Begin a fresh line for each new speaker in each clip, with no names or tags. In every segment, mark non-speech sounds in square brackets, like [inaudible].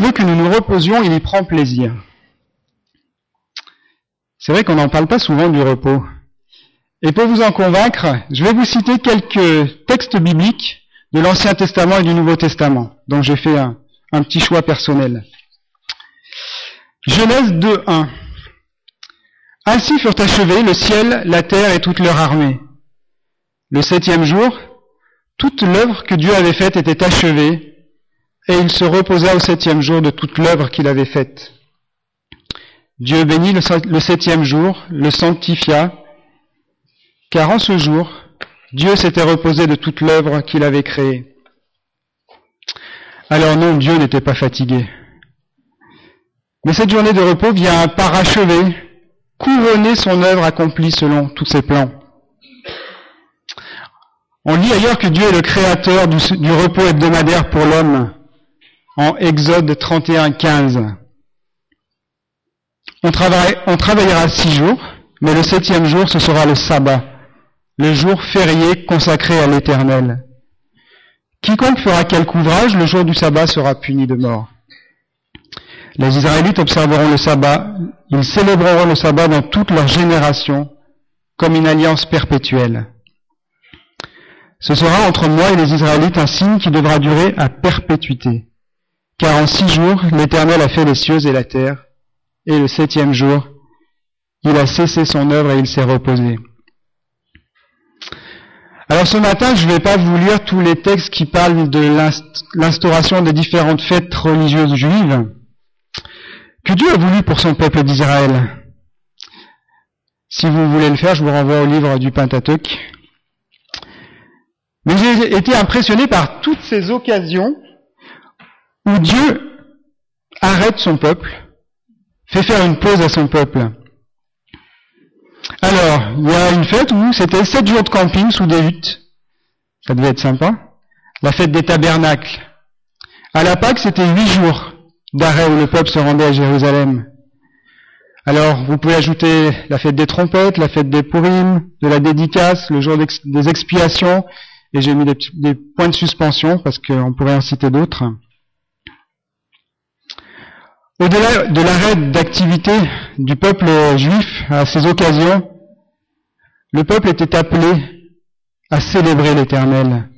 veut que nous nous reposions, il y prend plaisir. C'est vrai qu'on n'en parle pas souvent du repos. Et pour vous en convaincre, je vais vous citer quelques textes bibliques de l'Ancien Testament et du Nouveau Testament. Donc j'ai fait un, un, petit choix personnel. Genèse 2.1. Ainsi furent achevés le ciel, la terre et toute leur armée. Le septième jour, toute l'œuvre que Dieu avait faite était achevée, et il se reposa au septième jour de toute l'œuvre qu'il avait faite. Dieu bénit le septième jour, le sanctifia, car en ce jour, Dieu s'était reposé de toute l'œuvre qu'il avait créée. Alors non, Dieu n'était pas fatigué. Mais cette journée de repos vient parachever, couronner son œuvre accomplie selon tous ses plans. On lit ailleurs que Dieu est le créateur du, du repos hebdomadaire pour l'homme en Exode 31, 15. On, on travaillera six jours, mais le septième jour, ce sera le sabbat, le jour férié consacré à l'Éternel. Quiconque fera quelque ouvrage, le jour du sabbat sera puni de mort. Les Israélites observeront le sabbat, ils célébreront le sabbat dans toute leur génération comme une alliance perpétuelle. Ce sera entre moi et les Israélites un signe qui devra durer à perpétuité. Car en six jours, l'Éternel a fait les cieux et la terre, et le septième jour, il a cessé son œuvre et il s'est reposé. Alors ce matin, je ne vais pas vous lire tous les textes qui parlent de l'instauration des différentes fêtes religieuses juives que Dieu a voulu pour son peuple d'Israël. Si vous voulez le faire, je vous renvoie au livre du Pentateuque. Mais j'ai été impressionné par toutes ces occasions où Dieu arrête son peuple, fait faire une pause à son peuple. Alors, il y a une fête où c'était sept jours de camping sous des huttes. Ça devait être sympa. La fête des tabernacles. À la Pâque, c'était huit jours d'arrêt où le peuple se rendait à Jérusalem. Alors, vous pouvez ajouter la fête des trompettes, la fête des Purim, de la dédicace, le jour des expiations, et j'ai mis des, points de suspension parce qu'on pourrait en citer d'autres. Au-delà de l'arrêt d'activité du peuple juif à ces occasions, le peuple était appelé à célébrer l'Éternel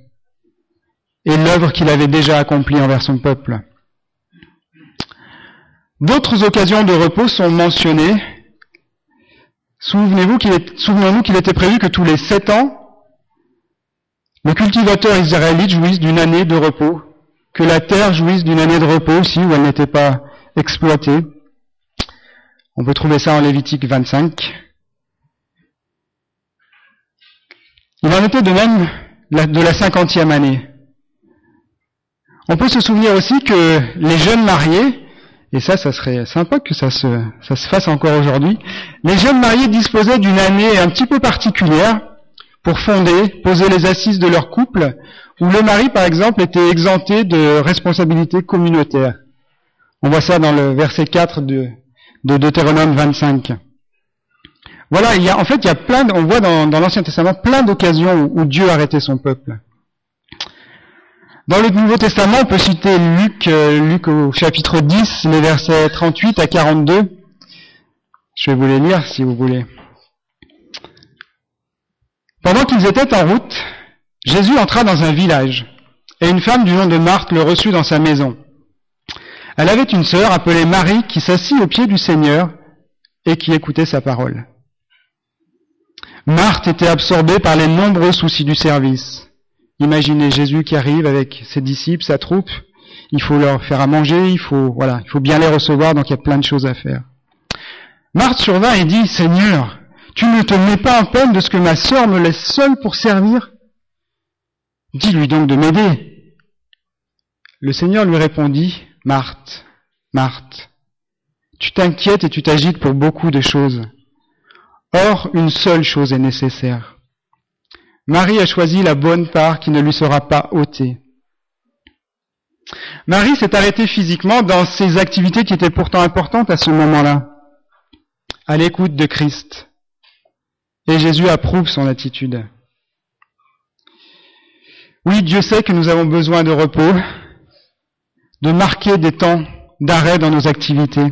et l'œuvre qu'il avait déjà accomplie envers son peuple. D'autres occasions de repos sont mentionnées. Souvenez-vous qu'il est, souvenez-nous qu'il était prévu que tous les sept ans, le cultivateur israélite jouisse d'une année de repos, que la terre jouisse d'une année de repos aussi, où elle n'était pas exploitée. On peut trouver ça en Lévitique 25. Il en était de même de la cinquantième année. On peut se souvenir aussi que les jeunes mariés et ça, ça serait sympa que ça se, ça se fasse encore aujourd'hui. Les jeunes mariés disposaient d'une année un petit peu particulière pour fonder, poser les assises de leur couple, où le mari, par exemple, était exempté de responsabilités communautaires. On voit ça dans le verset 4 de, de Deutéronome 25. Voilà, il y a, en fait, il y a plein, on voit dans, l'Ancien Testament plein d'occasions où, où Dieu arrêtait son peuple. Dans le Nouveau Testament, on peut citer Luc, euh, Luc au chapitre 10, les versets 38 à 42. Je vais vous les lire si vous voulez. Pendant qu'ils étaient en route, Jésus entra dans un village, et une femme du nom de Marthe le reçut dans sa maison. Elle avait une sœur appelée Marie qui s'assit au pied du Seigneur et qui écoutait sa parole. Marthe était absorbée par les nombreux soucis du service. Imaginez Jésus qui arrive avec ses disciples, sa troupe. Il faut leur faire à manger, il faut, voilà, il faut bien les recevoir, donc il y a plein de choses à faire. Marthe survint et dit, Seigneur, tu ne te mets pas en peine de ce que ma sœur me laisse seule pour servir? Dis-lui donc de m'aider. Le Seigneur lui répondit, Marthe, Marthe, tu t'inquiètes et tu t'agites pour beaucoup de choses. Or, une seule chose est nécessaire. Marie a choisi la bonne part qui ne lui sera pas ôtée. Marie s'est arrêtée physiquement dans ses activités qui étaient pourtant importantes à ce moment-là, à l'écoute de Christ. Et Jésus approuve son attitude. Oui, Dieu sait que nous avons besoin de repos, de marquer des temps d'arrêt dans nos activités.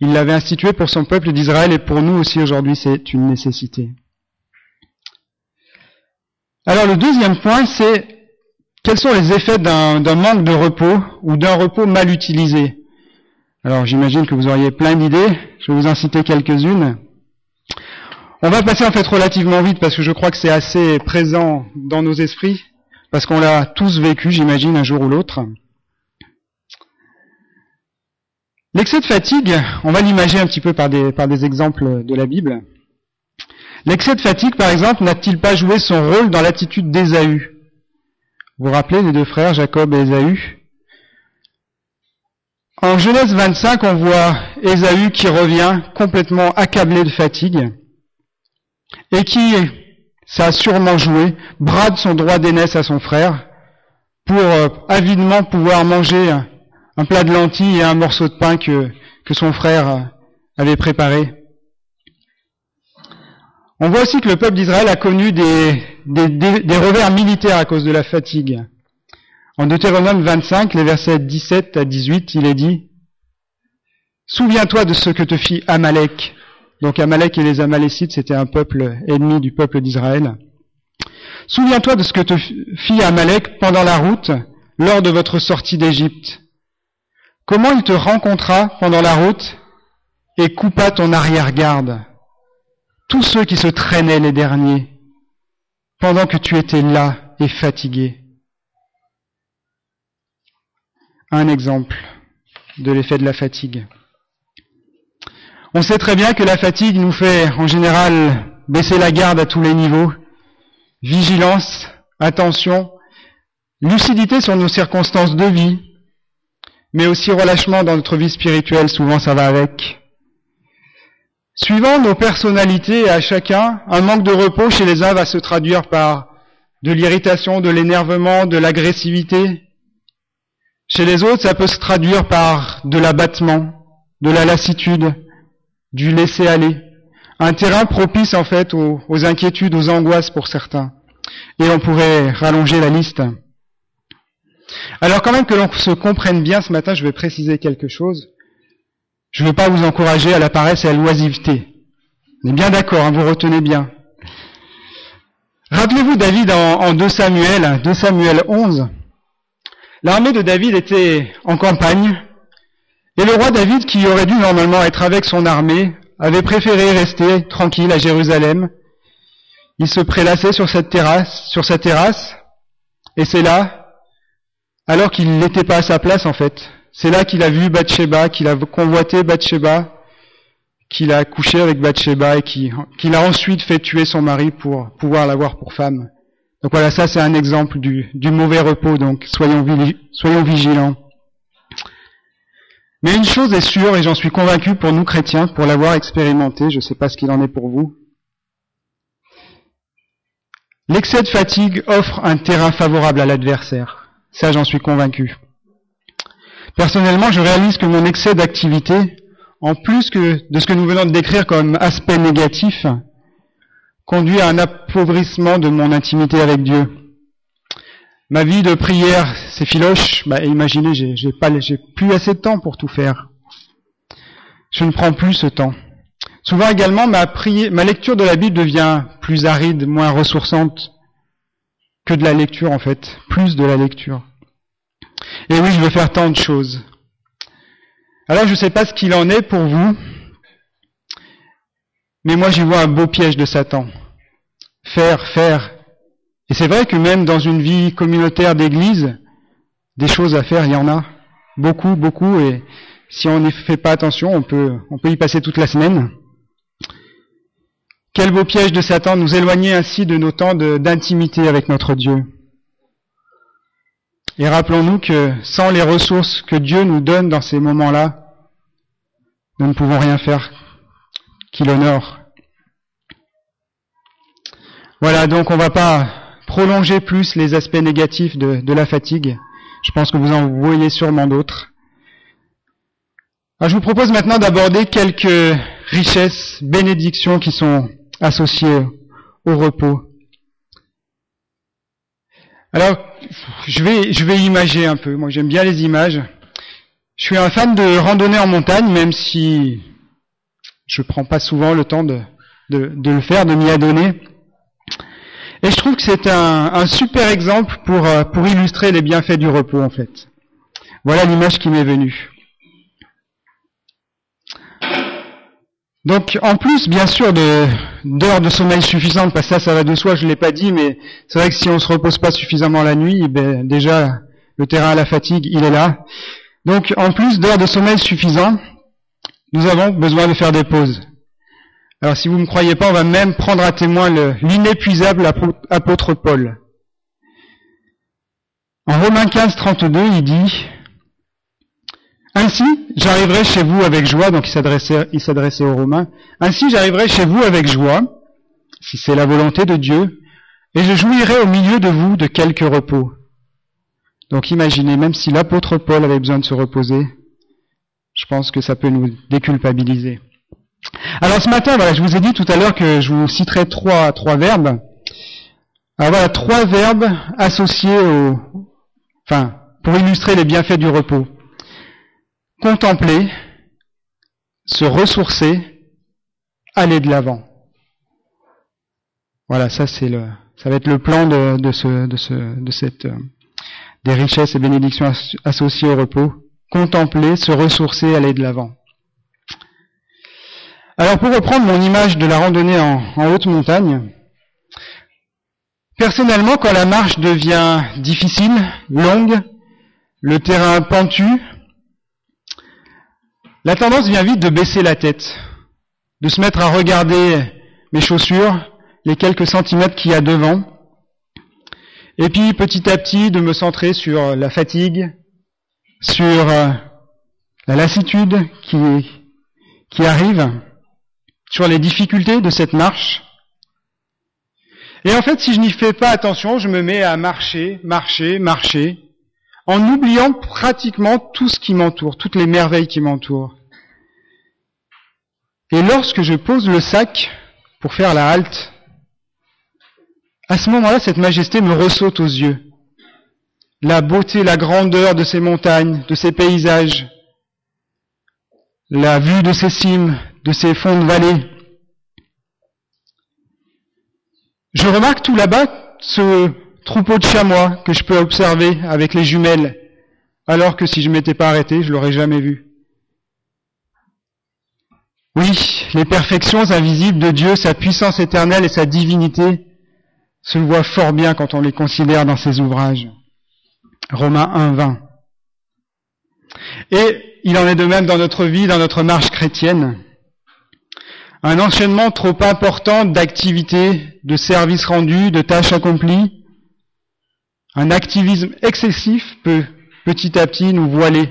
Il l'avait institué pour son peuple d'Israël et pour nous aussi aujourd'hui, c'est une nécessité. Alors le deuxième point, c'est quels sont les effets d'un manque de repos ou d'un repos mal utilisé Alors j'imagine que vous auriez plein d'idées, je vais vous en citer quelques-unes. On va passer en fait relativement vite parce que je crois que c'est assez présent dans nos esprits, parce qu'on l'a tous vécu, j'imagine, un jour ou l'autre. L'excès de fatigue, on va l'imager un petit peu par des, exemples de la Bible. L'excès de fatigue, par exemple, n'a-t-il pas joué son rôle dans l'attitude d'Ésaü? Vous vous rappelez les deux frères, Jacob et Ésaü? En Genèse 25, on voit Ésaü qui revient complètement accablé de fatigue et qui, ça a sûrement joué, brade son droit d'aînesse à son frère pour euh, avidement pouvoir manger un plat de lentilles et un morceau de pain que, que son frère avait préparé. On voit aussi que le peuple d'Israël a connu des, des, des, revers militaires à cause de la fatigue. En Deutéronome 25, les versets 17 à 18, il est dit Souviens-toi de ce que te fit Amalek. Donc Amalek et les Amalécites, c'était un peuple ennemi du peuple d'Israël. Souviens-toi de ce que te fit Amalek pendant la route, lors de votre sortie d'Égypte. Comment il te rencontra pendant la route et coupa ton arrière-garde Tous ceux qui se traînaient les derniers, pendant que tu étais là et fatigué? Un exemple de l'effet de la fatigue. On sait très bien que la fatigue nous fait en général baisser la garde à tous les niveaux. Vigilance, attention, lucidité sur nos circonstances de vie, mais aussi relâchement dans notre vie spirituelle, souvent ça va avec. Suivant nos personnalités à chacun, un manque de repos chez les uns va se traduire par de l'irritation, de l'énervement, de l'agressivité. Chez les autres, ça peut se traduire par de l'abattement, de la lassitude, du laisser-aller. Un terrain propice en fait aux, aux inquiétudes, aux angoisses pour certains. Et on pourrait rallonger la liste. Alors quand même que l'on se comprenne bien ce matin, je vais préciser quelque chose. Je ne veux pas vous encourager à la paresse et à l'oisiveté. On est bien d'accord, hein, vous retenez bien. Rappelez-vous David en, 2 Samuel, 2 Samuel 11. L'armée de David était en campagne, et le roi David, qui aurait dû normalement être avec son armée, avait préféré rester tranquille à Jérusalem. Il se prélassait sur cette terrasse, sur sa terrasse, et c'est là alors qu'il n'était pas à sa place en fait. C'est là qu'il a vu Bathsheba, qu'il a convoité Bathsheba, qu'il a couché avec Bathsheba et qu'il a ensuite fait tuer son mari pour pouvoir l'avoir pour femme. Donc voilà, ça c'est un exemple du, mauvais repos, donc soyons, soyons vigilants. Mais une chose est sûre, et j'en suis convaincu pour nous chrétiens, pour l'avoir expérimenté, je ne sais pas ce qu'il en est pour vous, l'excès de fatigue offre un terrain favorable à l'adversaire. Ça, j'en suis convaincu. Personnellement, je réalise que mon excès d'activité, en plus de ce que nous venons de décrire comme aspect négatif, conduit à un appauvrissement de mon intimité avec Dieu. Ma vie de prière s'effiloche. Bah, imaginez, j'ai plus assez de temps pour tout faire. Je ne prends plus ce temps. Souvent également, ma, ma lecture de la Bible devient plus aride, moins ressourçante que de la lecture en fait, plus de la lecture. Et oui, je veux faire tant de choses. Alors je ne sais pas ce qu'il en est pour vous, mais moi j'y vois un beau piège de Satan. Faire, faire. Et c'est vrai que même dans une vie communautaire d'église, des choses à faire, il y en a. Beaucoup, beaucoup, et si on n'y fait pas attention, on peut, on peut y passer toute la semaine. Quel beau piège de Satan nous éloigner ainsi de nos temps d'intimité avec notre Dieu. Et rappelons-nous que sans les ressources que Dieu nous donne dans ces moments-là, nous ne pouvons rien faire qui l'honore. Voilà, donc on ne va pas prolonger plus les aspects négatifs de, de la fatigue. Je pense que vous en voyez sûrement d'autres. je vous propose maintenant d'aborder quelques richesses, bénédictions qui sont associé au repos. Alors, je vais, je vais imager un peu. Moi, j'aime bien les images. Je suis un fan de randonnée en montagne, même si je prends pas souvent le temps de, de, le faire, de m'y adonner. Et je trouve que c'est un, un, super exemple pour, euh, pour illustrer les bienfaits du repos, en fait. Voilà l'image qui m'est venue. Donc, en plus, bien sûr, d'heures de sommeil suffisantes, parce que ça, ça va de soi, je l'ai pas dit, mais c'est vrai que si on se repose pas suffisamment la nuit, eh ben, déjà, le terrain à la fatigue, il est là. Donc, en plus d'heures de sommeil suffisantes, nous avons besoin de faire des pauses. Alors si vous ne me croyez pas, on va même prendre à témoin l'inépuisable apôtre Paul. En Romains 15, 32, il dit Ainsi, j'arriverai chez vous avec joie, donc il s'adressait, il s'adressait aux Romains, Ainsi, j'arriverai chez vous avec joie, si c'est la volonté de Dieu, et je jouirai au milieu de vous de quelques repos. Donc imaginez, même si l'apôtre Paul avait besoin de se reposer, je pense que ça peut nous déculpabiliser. Alors ce matin, voilà, je vous ai dit tout à l'heure que je vous citerai trois, trois verbes. Alors voilà, trois verbes associés au, enfin, pour illustrer les bienfaits du repos. Contempler, se ressourcer, aller de l'avant. Voilà, ça c'est le, ça va être le plan de, de ce, de ce, de cette, euh, des richesses et bénédictions associées au repos contempler, se ressourcer, aller de l'avant. Alors pour reprendre mon image de la randonnée en, haute montagne, personnellement quand la marche devient difficile, longue, le terrain pentu, la tendance vient vite de baisser la tête, de se mettre à regarder mes chaussures, les quelques centimètres qu'il y a devant, et puis petit à petit de me centrer sur la fatigue, sur euh, la lassitude qui arrive, sur les difficultés de cette marche. Et en fait, si je n'y fais pas attention, je me mets à marcher, marcher, marcher, en oubliant pratiquement tout ce qui m'entoure, toutes les merveilles qui m'entourent. Et lorsque je pose le sac pour faire la halte, à ce moment-là, cette majesté me ressaute aux yeux la beauté, la grandeur de ces montagnes, de ces paysages, la vue de ces cimes, de ces fonds de vallée. Je remarque tout là-bas ce troupeau de chamois que je peux observer avec les jumelles, alors que si je m'étais pas arrêté, je l'aurais jamais vu. Oui, les perfections invisibles de Dieu, sa puissance éternelle et sa divinité se voient fort bien quand on les considère dans ses ouvrages. Romains 1, 20. Et il en est de même dans notre vie, dans notre marche chrétienne. Un enchaînement trop important d'activités, de services rendus, de tâches accomplies, un activisme excessif peut petit à petit nous voiler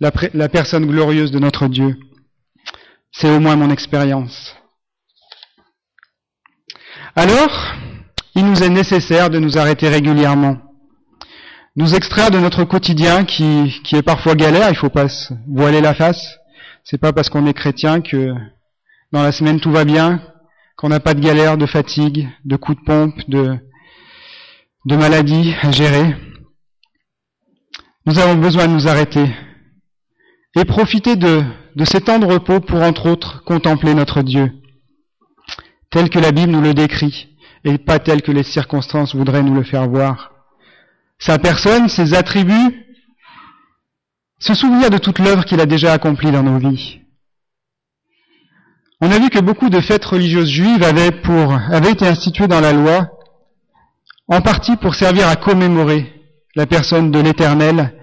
la, personne glorieuse de notre Dieu. C'est au moins mon expérience. Alors, il nous est nécessaire de nous arrêter régulièrement nous extraire de notre quotidien qui, est parfois galère, il faut pas se voiler la face. C'est pas parce qu'on est chrétien que dans la semaine tout va bien, qu'on n'a pas de galère, de fatigue, de coups de pompe, de, de maladie à gérer. Nous avons besoin de nous arrêter et profiter de, de ces temps de repos pour entre autres contempler notre Dieu, tel que la Bible nous le décrit, et pas tel que les circonstances voudraient nous le faire voir sa personne, ses attributs, se souvenir de toute l'œuvre qu'il a déjà accomplie dans nos vies. On a vu que beaucoup de fêtes religieuses juives avaient, pour, avaient été instituées dans la loi, en partie pour servir à commémorer la personne de l'Éternel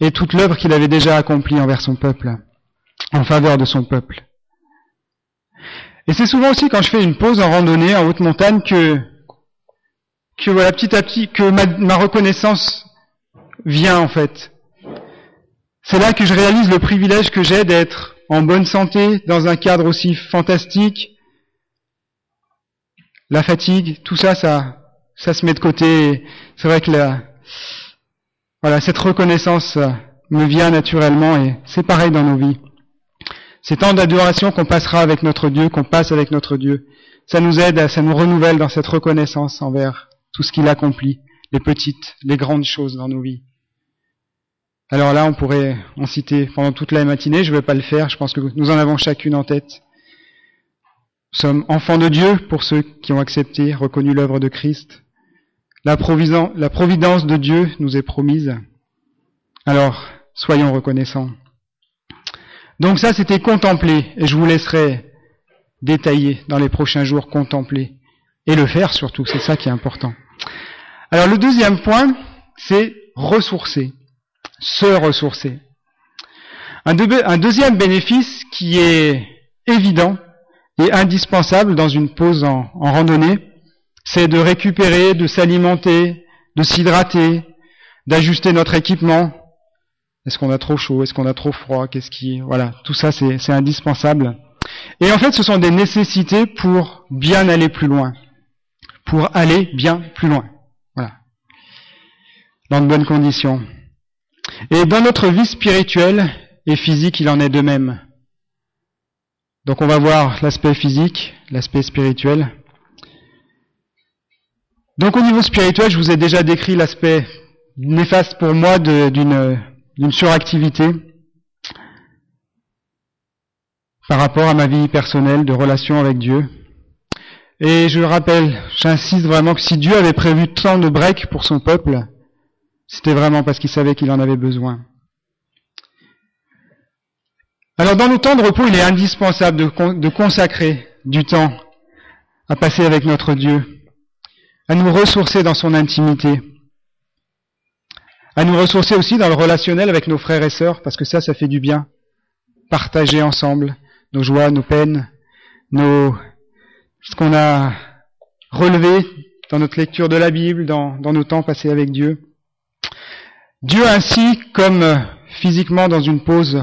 et toute l'œuvre qu'il avait déjà accomplie envers son peuple, en faveur de son peuple. Et c'est souvent aussi quand je fais une pause en randonnée en haute montagne que que voilà petit à petit que ma, reconnaissance vient en fait. C'est là que je réalise le privilège que j'ai d'être en bonne santé dans un cadre aussi fantastique. La fatigue, tout ça, ça, ça se met de côté. C'est vrai que la, voilà, cette reconnaissance me vient naturellement et c'est pareil dans nos vies. Ces temps d'adoration qu'on passera avec notre Dieu, qu'on passe avec notre Dieu, ça nous aide, ça nous renouvelle dans cette reconnaissance envers tout ce qu'il accomplit, les petites, les grandes choses dans nos vies. Alors là, on pourrait en citer pendant toute la matinée, je ne vais pas le faire, je pense que nous en avons chacune en tête. Nous sommes enfants de Dieu pour ceux qui ont accepté, reconnu l'œuvre de Christ. La, providence de Dieu nous est promise. Alors, soyons reconnaissants. Donc ça, c'était contempler, et je vous laisserai détailler dans les prochains jours, contempler, et le faire surtout, c'est ça qui est important. Alors le deuxième point, c'est ressourcer, se ressourcer. Un, deuxième bénéfice qui est évident et indispensable dans une pause en randonnée, c'est de récupérer, de s'alimenter, de s'hydrater, d'ajuster notre équipement, est-ce qu'on a trop chaud? Est-ce qu'on a trop froid? Qu'est-ce qui voilà, tout ça c'est indispensable. Et en fait, ce sont des nécessités pour bien aller plus loin, pour aller bien plus loin. Voilà, dans de bonnes conditions. Et dans notre vie spirituelle et physique, il en est de même. Donc on va voir l'aspect physique, l'aspect spirituel. Donc au niveau spirituel, je vous ai déjà décrit l'aspect néfaste pour moi d'une suractivité par rapport à ma vie personnelle de relation avec Dieu. Et je le rappelle, j'insiste vraiment que si Dieu avait prévu tant de breaks pour son peuple, c'était vraiment parce qu'il savait qu'il en avait besoin. Alors dans nos temps de repos, il est indispensable de consacrer du temps à passer avec notre Dieu, à nous ressourcer dans son intimité, à nous ressourcer aussi dans le relationnel avec nos frères et sœurs, parce que ça, ça fait du bien. Partager ensemble nos joies, nos peines, nos, ce qu'on a relevé dans notre lecture de la Bible, dans, dans nos temps passés avec Dieu. Dieu ainsi, comme physiquement dans une pause,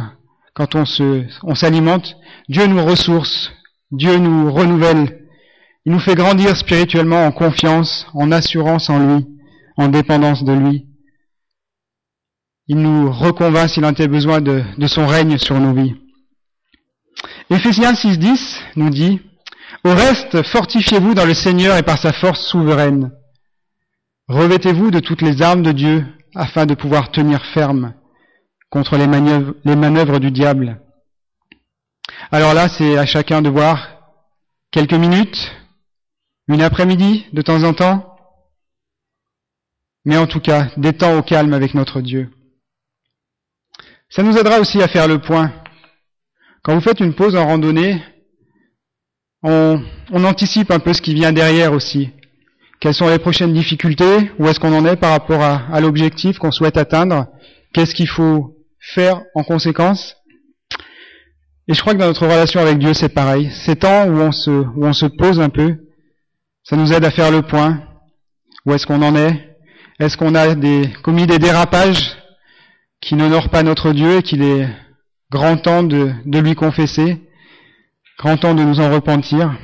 quand on se, on s'alimente, Dieu nous ressource, Dieu nous renouvelle, il nous fait grandir spirituellement en confiance, en assurance en lui, en dépendance de lui. Il nous reconvainc s'il en était besoin de, son règne sur nos vies. Éphésiens 6.10 nous dit, Au reste, fortifiez-vous dans le Seigneur et par sa force souveraine. Revêtez-vous de toutes les armes de Dieu afin de pouvoir tenir ferme contre les manœuvres, les manœuvres du diable. Alors là, c'est à chacun de voir quelques minutes, une après-midi de temps en temps, mais en tout cas des temps au calme avec notre Dieu. Ça nous aidera aussi à faire le point. Quand vous faites une pause en randonnée, on, anticipe un peu ce qui vient derrière aussi. Quelles sont les prochaines difficultés? Où est-ce qu'on en est par rapport à, l'objectif qu'on souhaite atteindre? Qu'est-ce qu'il faut faire en conséquence? Et je crois que dans notre relation avec Dieu, c'est pareil. Ces temps où on se, où on se pose un peu, ça nous aide à faire le point. Où est-ce qu'on en est? Est-ce qu'on a commis des dérapages qui n'honore pas notre Dieu et qu'il est grand temps de, de lui confesser, grand temps de nous en repentir?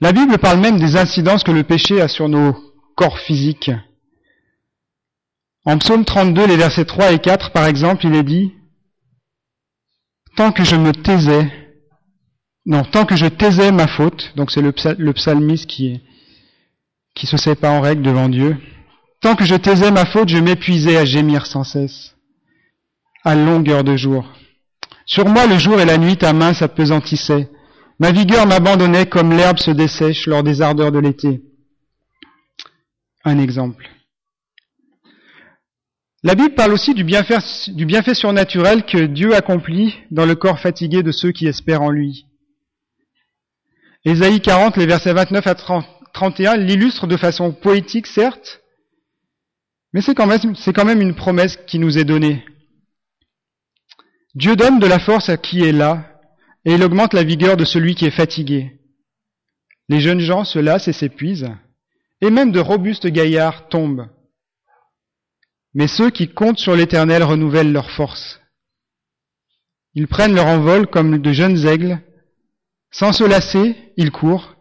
La Bible parle même des incidences que le péché a sur nos corps physiques. En psaume 32, les versets 3 et 4, par exemple, il est dit, Tant que je me taisais, non, tant que je taisais ma faute, donc c'est le, psalmiste qui, qui se sait pas en règle devant Dieu, Tant que je taisais ma faute, je m'épuisais à gémir sans cesse, à longueur de jour. Sur moi, le jour et la nuit, ta main s'apesantissait. Ma vigueur m'abandonnait comme l'herbe se dessèche lors des ardeurs de l'été. Un exemple. La Bible parle aussi du bienfait, du bienfait surnaturel que Dieu accomplit dans le corps fatigué de ceux qui espèrent en lui. Ésaïe 40, les versets 29 à 31 l'illustrent de façon poétique, certes, mais c'est quand, même, c'est quand même une promesse qui nous est donnée. Dieu donne de la force à qui est là, et il augmente la vigueur de celui qui est fatigué. Les jeunes gens se lassent et s'épuisent, et même de robustes gaillards tombent. Mais ceux qui comptent sur l'Éternel renouvellent leur force. Ils prennent leur envol comme de jeunes aigles. Sans se lasser, ils courent.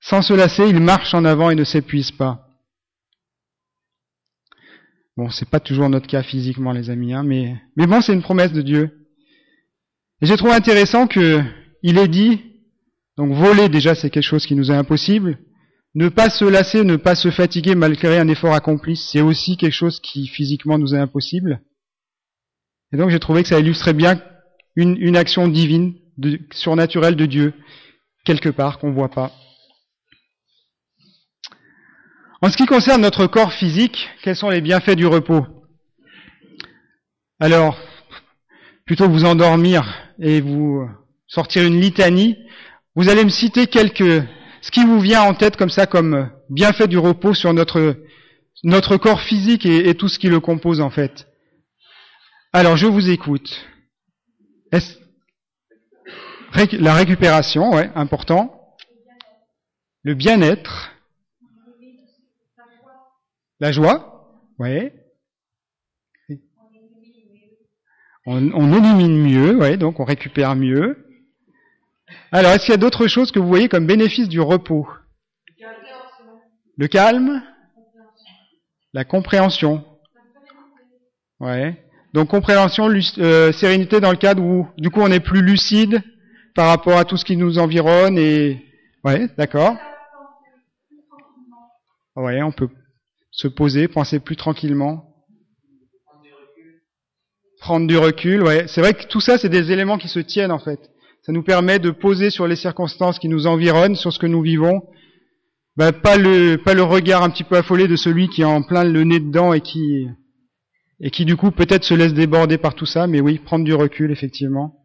Sans se lasser, ils marchent en avant et ne s'épuisent pas. Bon, c'est pas toujours notre cas physiquement, les amis, hein, mais, mais bon, c'est une promesse de Dieu. Et j'ai trouvé intéressant que il est dit, donc voler déjà c'est quelque chose qui nous est impossible, ne pas se lasser, ne pas se fatiguer malgré un effort accompli, c'est aussi quelque chose qui physiquement nous est impossible. Et donc j'ai trouvé que ça illustrait bien une action divine, de, surnaturelle de Dieu, quelque part qu'on voit pas. En ce qui concerne notre corps physique, quels sont les bienfaits du repos? Alors, plutôt que vous endormir et vous sortir une litanie, vous allez me citer quelques, ce qui vous vient en tête comme ça, comme bienfait du repos sur notre, notre corps physique et tout ce qui le compose en fait. Alors, je vous écoute. La récupération, ouais, important. Le bien-être. La joie, ouais. On, on élimine mieux, ouais, donc on récupère mieux. Alors, est-ce qu'il y a d'autres choses que vous voyez comme bénéfice du repos? Le calme La compréhension. Ouais. Donc compréhension, euh, sérénité dans le cadre où du coup on est plus lucide par rapport à tout ce qui nous environne et ouais, d'accord. Ouais, on peut se poser, penser plus tranquillement. Prendre du recul, ouais. C'est vrai que tout ça, c'est des éléments qui se tiennent en fait. Ça nous permet de poser sur les circonstances qui nous environnent, sur ce que nous vivons. Ben, pas le pas le regard un petit peu affolé de celui qui est en plein le nez dedans et qui et qui du coup peut-être se laisse déborder par tout ça, mais oui, prendre du recul effectivement.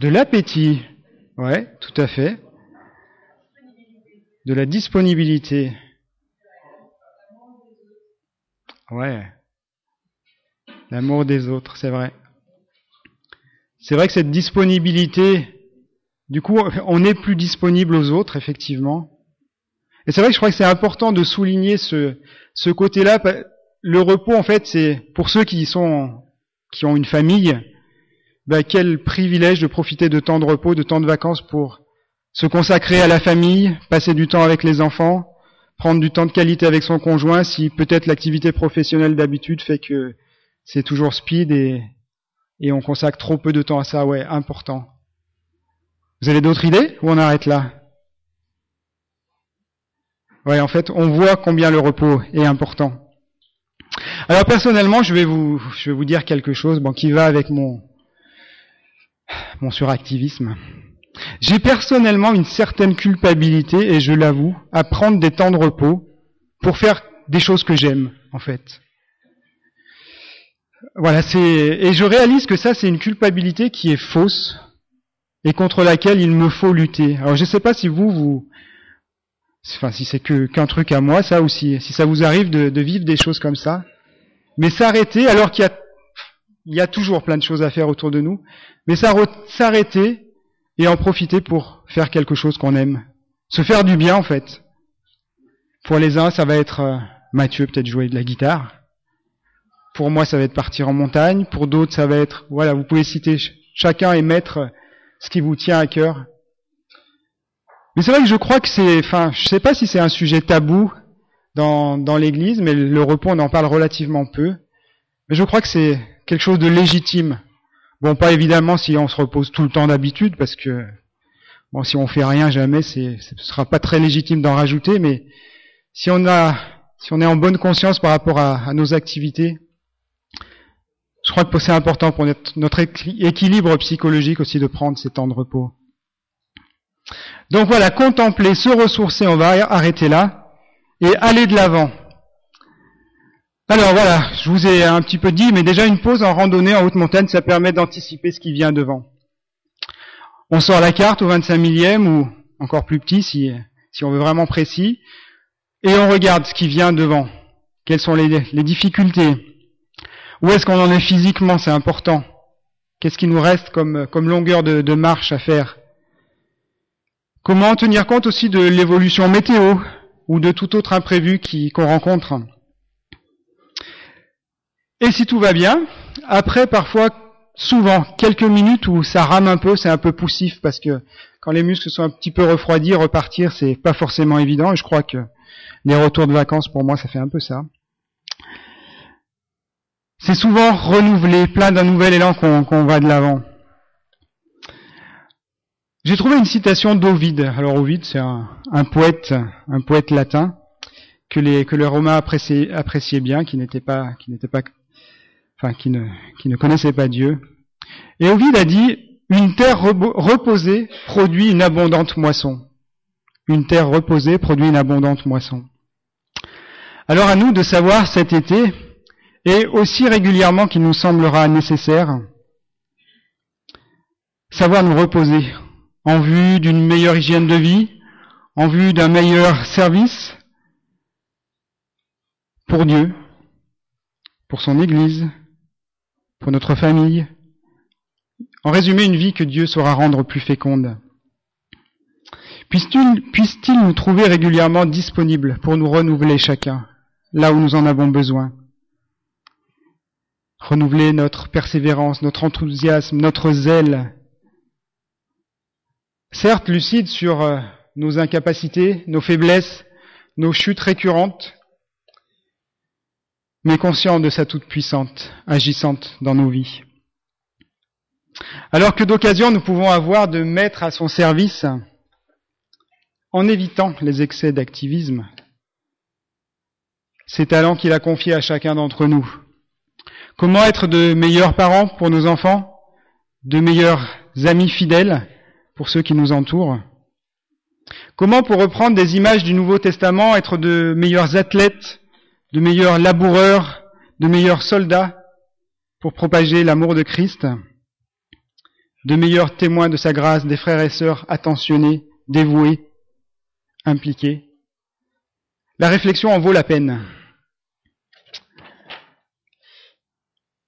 De l'appétit, ouais, tout à fait. De la disponibilité. Ouais. L'amour des autres, c'est vrai. C'est vrai que cette disponibilité, du coup, on est plus disponible aux autres, effectivement. Et c'est vrai que je crois que c'est important de souligner ce, côté-là. Le repos, en fait, c'est pour ceux qui sont, qui ont une famille, ben, quel privilège de profiter de temps de repos, de temps de vacances pour se consacrer à la famille, passer du temps avec les enfants, prendre du temps de qualité avec son conjoint, si peut-être l'activité professionnelle d'habitude fait que c'est toujours speed et, et on consacre trop peu de temps à ça, ouais, important. Vous avez d'autres idées ou on arrête là? Ouais, en fait, on voit combien le repos est important. Alors personnellement, je vais vous, je vais vous dire quelque chose, bon, qui va avec mon, [sighs] mon suractivisme. J'ai personnellement une certaine culpabilité, et je l'avoue, à prendre des temps de repos pour faire des choses que j'aime, en fait. Voilà, c'est et je réalise que ça c'est une culpabilité qui est fausse et contre laquelle il me faut lutter. Alors je ne sais pas si vous vous enfin si c'est que qu'un truc à moi ça aussi, si ça vous arrive de, de vivre des choses comme ça, mais s'arrêter alors qu'il y a il y a toujours plein de choses à faire autour de nous, mais s'arrêter et en profiter pour faire quelque chose qu'on aime, se faire du bien en fait. Pour les uns, ça va être euh, Mathieu peut-être jouer de la guitare. Pour moi, ça va être partir en montagne. Pour d'autres, ça va être, voilà, vous pouvez citer chacun et mettre ce qui vous tient à cœur. Mais c'est vrai que je crois que c'est, enfin, je sais pas si c'est un sujet tabou dans l'église, mais le repos, on en parle relativement peu. Mais je crois que c'est quelque chose de légitime. Bon, pas évidemment si on se repose tout le temps d'habitude, parce que, bon, si on fait rien jamais, ce sera pas très légitime d'en rajouter, mais si on a, si on est en bonne conscience par rapport à nos activités, je crois que c'est important pour notre, équilibre psychologique aussi de prendre ces temps de repos. Donc voilà, contempler, se ressourcer, on va arrêter là, et aller de l'avant. Alors voilà, je vous ai un petit peu dit, mais déjà une pause en randonnée en haute montagne, ça permet d'anticiper ce qui vient devant. On sort la carte au 25 millième ou encore plus petit si, on veut vraiment précis, et on regarde ce qui vient devant. Quelles sont les, difficultés, où est-ce qu'on en est physiquement? C'est important. Qu'est-ce qui nous reste comme, longueur de, de marche à faire? Comment tenir compte aussi de l'évolution météo ou de tout autre imprévu qu'on rencontre? Et si tout va bien, après parfois, souvent, quelques minutes où ça rame un peu, c'est un peu poussif parce que quand les muscles sont un petit peu refroidis, repartir, c'est pas forcément évident. Et je crois que les retours de vacances, pour moi, ça fait un peu ça. C'est souvent renouvelé, plein d'un nouvel élan qu'on va de l'avant. J'ai trouvé une citation d'Ovide. Alors Ovide, c'est un, poète, un poète latin que les que les Romains appréciaient, appréciaient bien, qui n'était pas, qui n'était pas, enfin qui ne qui ne connaissait pas Dieu. Et Ovide a dit une terre reposée produit une abondante moisson. Une terre reposée produit une abondante moisson. Alors à nous de savoir cet été, et aussi régulièrement qu'il nous semblera nécessaire, savoir nous reposer en vue d'une meilleure hygiène de vie, en vue d'un meilleur service pour Dieu, pour son Église, pour notre famille. En résumé, une vie que Dieu saura rendre plus féconde. Puisse-t-il nous trouver régulièrement disponibles pour nous renouveler chacun, là où nous en avons besoin? Renouveler notre persévérance, notre enthousiasme, notre zèle. Certes, lucide sur euh, nos incapacités, nos faiblesses, nos chutes récurrentes, mais conscient de sa toute-puissante, agissante dans nos vies. Alors que d'occasions nous pouvons avoir de mettre à son service en évitant les excès d'activisme, ces talents qu'il a confiés à chacun d'entre nous. Comment être de meilleurs parents pour nos enfants, de meilleurs amis fidèles pour ceux qui nous entourent? Comment, pour reprendre des images du Nouveau Testament, être de meilleurs athlètes, de meilleurs laboureurs, de meilleurs soldats pour propager l'amour de Christ, de meilleurs témoins de sa grâce, des frères et sœurs attentionnés, dévoués, impliqué. La réflexion en vaut la peine.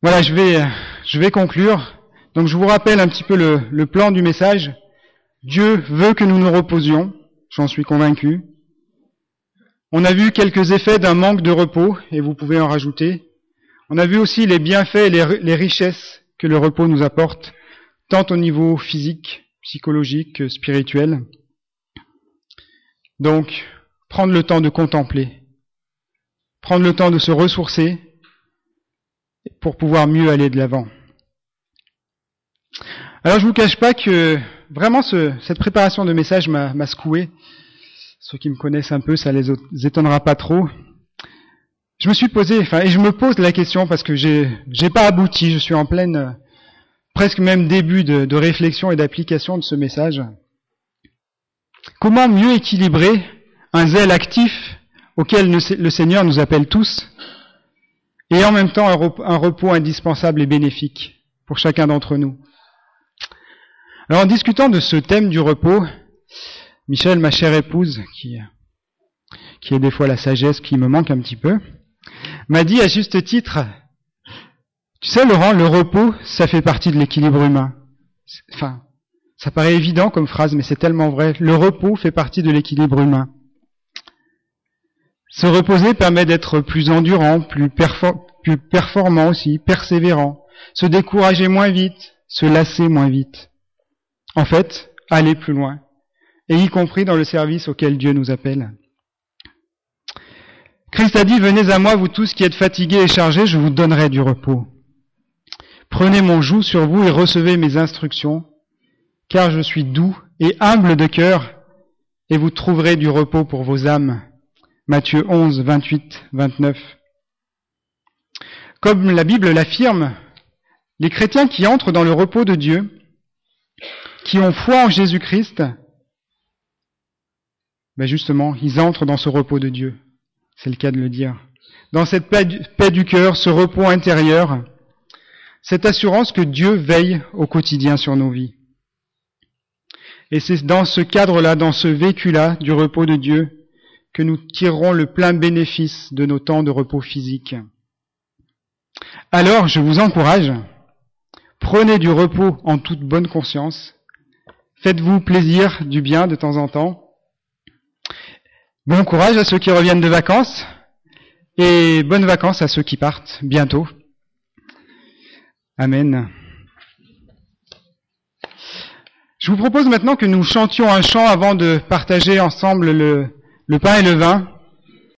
Voilà, je vais, je vais conclure. Donc je vous rappelle un petit peu le, le plan du message. Dieu veut que nous nous reposions, j'en suis convaincu. On a vu quelques effets d'un manque de repos, et vous pouvez en rajouter. On a vu aussi les bienfaits et les, richesses que le repos nous apporte, tant au niveau physique, psychologique que spirituel. Donc, prendre le temps de contempler, prendre le temps de se ressourcer pour pouvoir mieux aller de l'avant. Alors je vous cache pas que vraiment cette préparation de message m'a secoué. Ceux qui me connaissent un peu, ça les étonnera pas trop. Je me suis posé, enfin, et je me pose la question parce que j'ai, j'ai pas abouti. Je suis en pleine, presque même début de, de réflexion et d'application de ce message. Comment mieux équilibrer un zèle actif auquel le Seigneur nous appelle tous et en même temps un repos indispensable et bénéfique pour chacun d'entre nous? Alors en discutant de ce thème du repos, Michel, ma chère épouse, qui, qui est des fois la sagesse qui me manque un petit peu, m'a dit à juste titre, tu sais Laurent, le repos, ça fait partie de l'équilibre humain. Enfin, ça paraît évident comme phrase, mais c'est tellement vrai. Le repos fait partie de l'équilibre humain. Se reposer permet d'être plus endurant, plus, plus performant aussi, persévérant, se décourager moins vite, se lasser moins vite. En fait, aller plus loin, et y compris dans le service auquel Dieu nous appelle. Christ a dit, venez à moi, vous tous qui êtes fatigués et chargés, je vous donnerai du repos. Prenez mon joug sur vous et recevez mes instructions, car je suis doux et humble de cœur, et vous trouverez du repos pour vos âmes. Matthieu 11, 28, 29. Comme la Bible l'affirme, les chrétiens qui entrent dans le repos de Dieu, qui ont foi en Jésus-Christ, ben justement, ils entrent dans ce repos de Dieu. C'est le cas de le dire. Dans cette paix du, paix du cœur, ce repos intérieur, cette assurance que Dieu veille au quotidien sur nos vies. Et c'est dans ce cadre-là, dans ce vécu-là du repos de Dieu, que nous tirerons le plein bénéfice de nos temps de repos physique. Alors, je vous encourage, prenez du repos en toute bonne conscience, faites-vous plaisir du bien de temps en temps. Bon courage à ceux qui reviennent de vacances et bonnes vacances à ceux qui partent bientôt. Amen. Je vous propose maintenant que nous chantions un chant avant de partager ensemble le, pain et le vin.